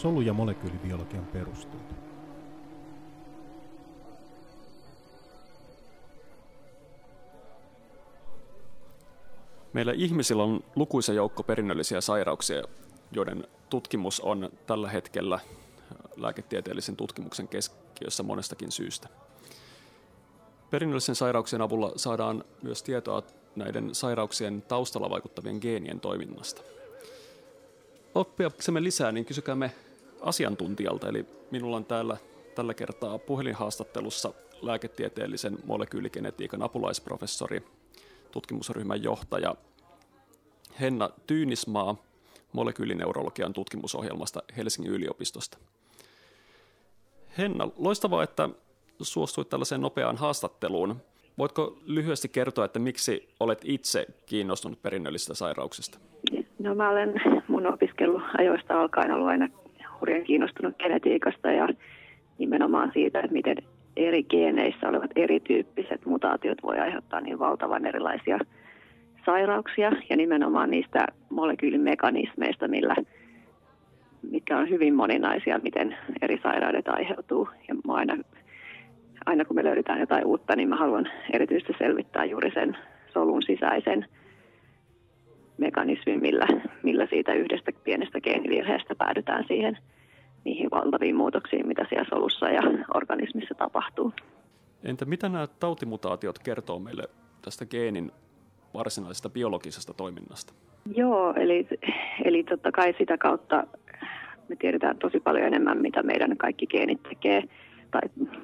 solu- ja molekyylibiologian perusteita. Meillä ihmisillä on lukuisa joukko perinnöllisiä sairauksia, joiden tutkimus on tällä hetkellä lääketieteellisen tutkimuksen keskiössä monestakin syystä. Perinnöllisen sairauksien avulla saadaan myös tietoa näiden sairauksien taustalla vaikuttavien geenien toiminnasta. Oppiaksemme lisää, niin kysykäämme asiantuntijalta, eli minulla on täällä tällä kertaa puhelinhaastattelussa lääketieteellisen molekyyligenetiikan apulaisprofessori, tutkimusryhmän johtaja Henna Tyynismaa molekyylineurologian tutkimusohjelmasta Helsingin yliopistosta. Henna, loistavaa, että suostuit tällaiseen nopeaan haastatteluun. Voitko lyhyesti kertoa, että miksi olet itse kiinnostunut perinnöllisistä sairauksista? No mä olen mun opiskeluajoista alkaen ollut aina hurjan kiinnostunut genetiikasta ja nimenomaan siitä, että miten eri geeneissä olevat erityyppiset mutaatiot voi aiheuttaa niin valtavan erilaisia sairauksia ja nimenomaan niistä molekyylimekanismeista, millä, mitkä on hyvin moninaisia, miten eri sairaudet aiheutuu. Ja aina, aina kun me löydetään jotain uutta, niin mä haluan erityisesti selvittää juuri sen solun sisäisen mekanismin, millä, millä siitä yhdestä pienestä geenivirheestä päädytään siihen niihin valtaviin muutoksiin, mitä siellä solussa ja organismissa tapahtuu. Entä mitä nämä tautimutaatiot kertoo meille tästä geenin varsinaisesta biologisesta toiminnasta? Joo, eli, eli totta kai sitä kautta me tiedetään tosi paljon enemmän, mitä meidän kaikki geenit tekee, tai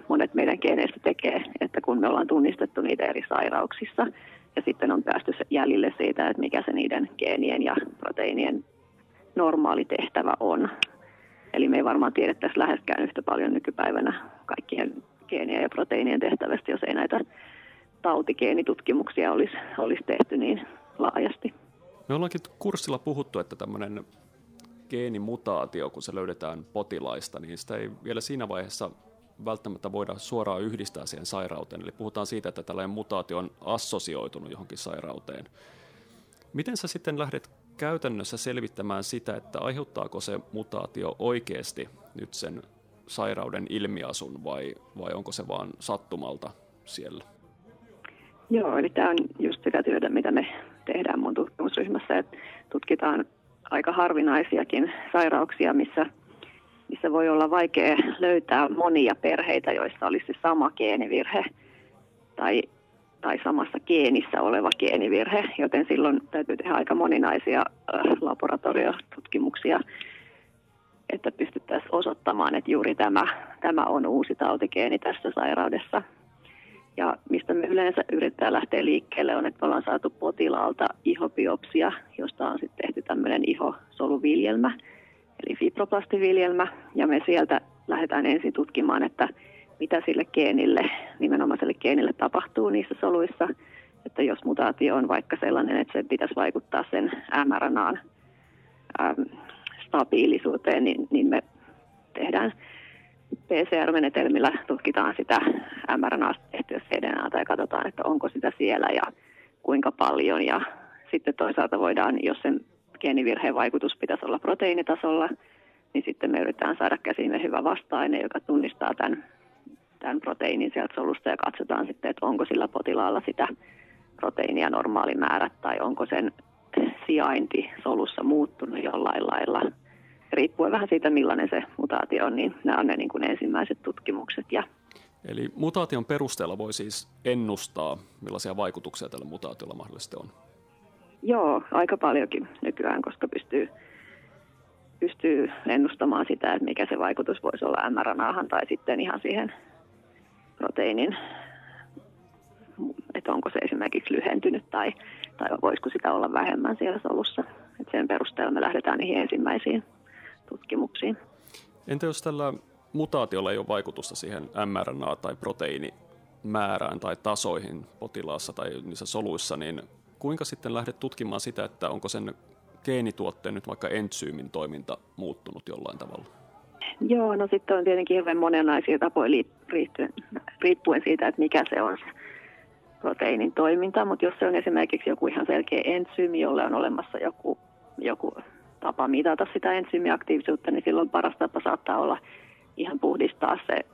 monet meidän geeneistä tekee, että kun me ollaan tunnistettu niitä eri sairauksissa, ja sitten on päästy jäljille siitä, että mikä se niiden geenien ja proteiinien normaali tehtävä on. Eli me ei varmaan tiedettäisi läheskään yhtä paljon nykypäivänä kaikkien geenien ja proteiinien tehtävästä, jos ei näitä tautigeenitutkimuksia olisi, olisi tehty niin laajasti. Me ollaankin kurssilla puhuttu, että tämmöinen geenimutaatio, kun se löydetään potilaista, niin sitä ei vielä siinä vaiheessa välttämättä voida suoraan yhdistää siihen sairauteen. Eli puhutaan siitä, että tällainen mutaatio on assosioitunut johonkin sairauteen. Miten sä sitten lähdet käytännössä selvittämään sitä, että aiheuttaako se mutaatio oikeasti nyt sen sairauden ilmiasun vai, vai onko se vaan sattumalta siellä? Joo, eli tämä on just sitä työtä, mitä me tehdään mun tutkimusryhmässä, että tutkitaan aika harvinaisiakin sairauksia, missä, missä voi olla vaikea löytää monia perheitä, joissa olisi sama geenivirhe tai, tai samassa geenissä oleva geenivirhe, joten silloin täytyy tehdä aika moninaisia äh, laboratoriotutkimuksia, että pystyttäisiin osoittamaan, että juuri tämä, tämä on uusi tautigeeni tässä sairaudessa – ja mistä me yleensä yritetään lähteä liikkeelle on, että me ollaan saatu potilaalta ihobiopsia, josta on sitten tehty tämmöinen ihosoluviljelmä, eli fibroplastiviljelmä. Ja me sieltä lähdetään ensin tutkimaan, että mitä sille geenille, nimenomaiselle geenille tapahtuu niissä soluissa. Että jos mutaatio on vaikka sellainen, että se pitäisi vaikuttaa sen mRNAn ähm, stabiilisuuteen, niin, niin me tehdään PCR-menetelmillä tutkitaan sitä mRNAsta tehtyä CDNAta ja katsotaan, että onko sitä siellä ja kuinka paljon. Ja sitten toisaalta voidaan, jos sen geenivirheen vaikutus pitäisi olla proteiinitasolla, niin sitten me yritetään saada käsimme hyvä vasta-aine, joka tunnistaa tämän, tämän proteiinin sieltä solusta ja katsotaan sitten, että onko sillä potilaalla sitä proteiinia normaalimäärät tai onko sen sijainti solussa muuttunut jollain lailla riippuen vähän siitä, millainen se mutaatio on, niin nämä on ne niin kuin ensimmäiset tutkimukset. Ja Eli mutaation perusteella voi siis ennustaa, millaisia vaikutuksia tällä mutaatiolla mahdollisesti on? Joo, aika paljonkin nykyään, koska pystyy, pystyy ennustamaan sitä, että mikä se vaikutus voisi olla mRNAhan tai sitten ihan siihen proteiinin, että onko se esimerkiksi lyhentynyt tai, tai voisiko sitä olla vähemmän siellä solussa. Et sen perusteella me lähdetään niihin ensimmäisiin tutkimuksiin. Entä jos tällä mutaatiolla ei ole vaikutusta siihen mRNA- tai proteiinimäärään tai tasoihin potilaassa tai niissä soluissa, niin kuinka sitten lähdet tutkimaan sitä, että onko sen geenituotteen nyt vaikka entsyymin toiminta muuttunut jollain tavalla? Joo, no sitten on tietenkin hirveän monenlaisia tapoja riippuen, riippuen siitä, että mikä se on se proteiinin toiminta, mutta jos se on esimerkiksi joku ihan selkeä entsyymi, jolle on olemassa joku, joku tapa mitata sitä ensyymiaktiivisuutta, niin silloin paras tapa saattaa olla ihan puhdistaa se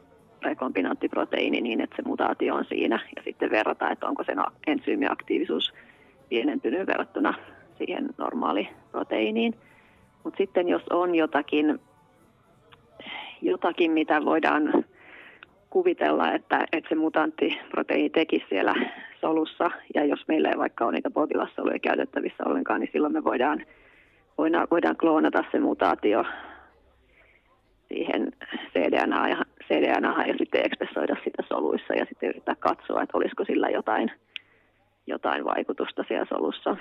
rekombinanttiproteiini niin, että se mutaatio on siinä ja sitten verrata, että onko sen ensyymiaktiivisuus pienentynyt verrattuna siihen normaaliproteiiniin. Mutta sitten jos on jotakin, jotakin, mitä voidaan kuvitella, että, että se mutanttiproteiini tekisi siellä solussa, ja jos meillä ei vaikka ole niitä potilassoluja käytettävissä ollenkaan, niin silloin me voidaan, voidaan, voidaan kloonata se mutaatio siihen cDNA ja, cDNA ja sitten ekspressoida sitä soluissa ja sitten yrittää katsoa, että olisiko sillä jotain, jotain vaikutusta siellä solussa.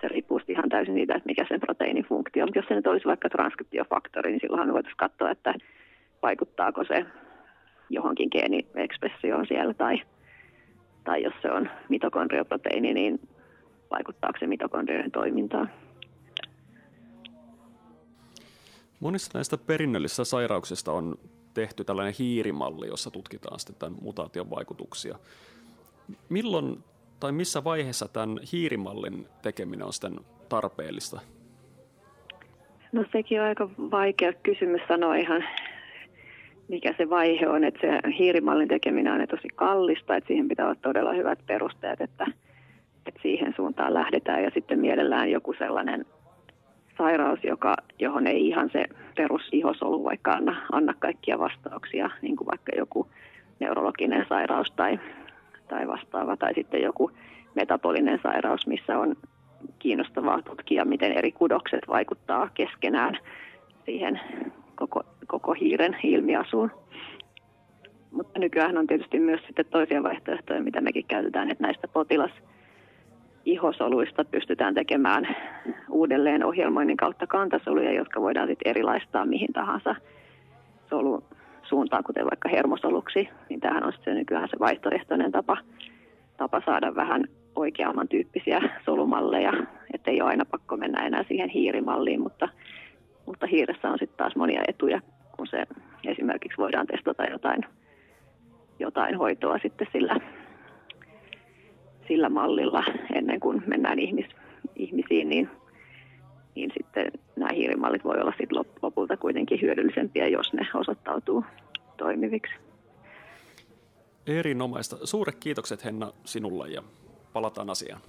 Se riippuu ihan täysin siitä, että mikä sen proteiinin funktio on. Jos se nyt olisi vaikka transkriptiofaktori, niin silloinhan voitaisiin katsoa, että vaikuttaako se johonkin geeniekspressioon siellä tai, tai jos se on mitokondrioproteiini, niin vaikuttaako se mitokondrioiden toimintaan. Monissa näistä perinnöllisistä sairauksista on tehty tällainen hiirimalli, jossa tutkitaan sitten tämän mutaation vaikutuksia. Milloin tai missä vaiheessa tämän hiirimallin tekeminen on sitten tarpeellista? No sekin on aika vaikea kysymys sanoa ihan, mikä se vaihe on. Että se hiirimallin tekeminen on tosi kallista, että siihen pitää olla todella hyvät perusteet, että, että siihen suuntaan lähdetään. Ja sitten mielellään joku sellainen sairaus, joka, johon ei ihan se perusihosolu vaikka anna, anna kaikkia vastauksia, niin kuin vaikka joku neurologinen sairaus tai, tai vastaava, tai sitten joku metabolinen sairaus, missä on kiinnostavaa tutkia, miten eri kudokset vaikuttaa keskenään siihen koko, koko hiiren ilmiasuun. Mutta nykyään on tietysti myös sitten toisia vaihtoehtoja, mitä mekin käytetään, että näistä potilas ihosoluista pystytään tekemään uudelleen ohjelmoinnin kautta kantasoluja, jotka voidaan sitten erilaistaa mihin tahansa solu suuntaan, kuten vaikka hermosoluksi, niin tämähän on sitten nykyään se vaihtoehtoinen tapa, tapa saada vähän oikeamman tyyppisiä solumalleja, ettei ole aina pakko mennä enää siihen hiirimalliin, mutta, mutta hiiressä on sitten taas monia etuja, kun se esimerkiksi voidaan testata jotain, jotain hoitoa sitten sillä sillä mallilla ennen kuin mennään ihmis, ihmisiin, niin, niin sitten nämä hiirimallit voi olla sit lopulta kuitenkin hyödyllisempiä, jos ne osoittautuu toimiviksi. Erinomaista. Suuret kiitokset Henna sinulle ja palataan asiaan.